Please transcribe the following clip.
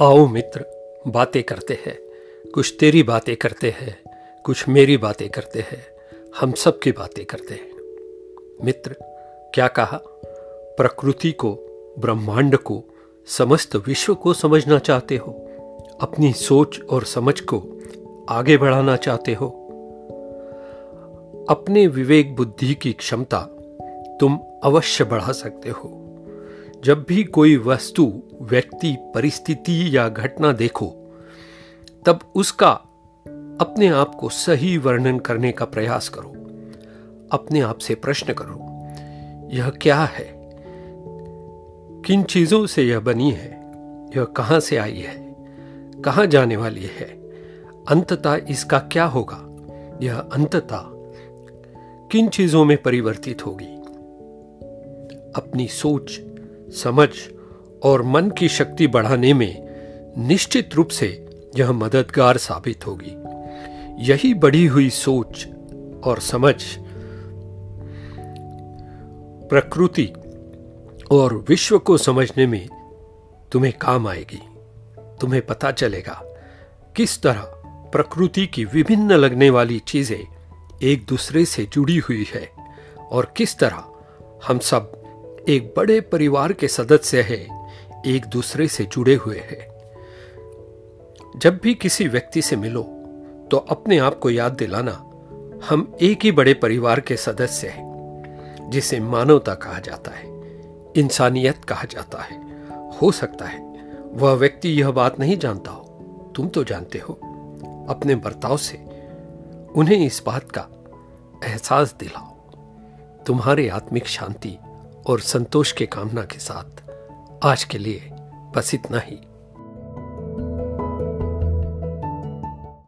आओ मित्र, बातें करते हैं। कुछ तेरी बातें करते हैं, कुछ मेरी बातें करते हैं। हम सब की बातें करते हैं। मित्र, क्या कहा? प्रकृति को, ब्रह्मांड को, समस्त विश्व को समझना चाहते हो? अपनी सोच और समझ को आगे बढ़ाना चाहते हो? अपने विवेक बुद्धि की क्षमता तुम अवश्य बढ़ा सकते हो। जब भी कोई वस्तु, व्यक्ति, परिस्थिति या घटना देखो, तब उसका अपने आप को सही वर्णन करने का प्रयास करो। अपने आप से प्रश्न करो, यह क्या है? किन चीज़ों से यह बनी है? यह कहाँ से आई है? कहाँ जाने वाली है? अंततः इसका क्या होगा? यह अंततः किन चीज़ों में परिवर्तित होगी? अपनी सोच समझ और मन की शक्ति बढ़ाने में निश्चित रूप से यह मददगार साबित होगी। यही बढ़ी हुई सोच और समझ, प्रकृति और विश्व को समझने में तुम्हें काम आएगी। तुम्हें पता चलेगा किस तरह प्रकृति की विभिन्न लगने वाली चीज़ें एक दूसरे से जुड़ी हुई है और किस तरह हम सब एक बड़े परिवार के सदस्य है, एक दूसरे से जुड़े हुए हैं। जब भी किसी व्यक्ति से मिलो तो अपने आप को याद दिलाना हम एक ही बड़े परिवार के सदस्य हैं, जिसे मानवता कहा जाता है, इंसानियत कहा जाता है। हो सकता है, वह व्यक्ति यह बात नहीं जानता हो। तुम तो जानते हो, अपने बर्ताव से उन्हें इस बात का एहसास दिलाओ। तुम्हारी आत्मिक शांति और संतोष के कामना के साथ आज के लिए बस इतना ही।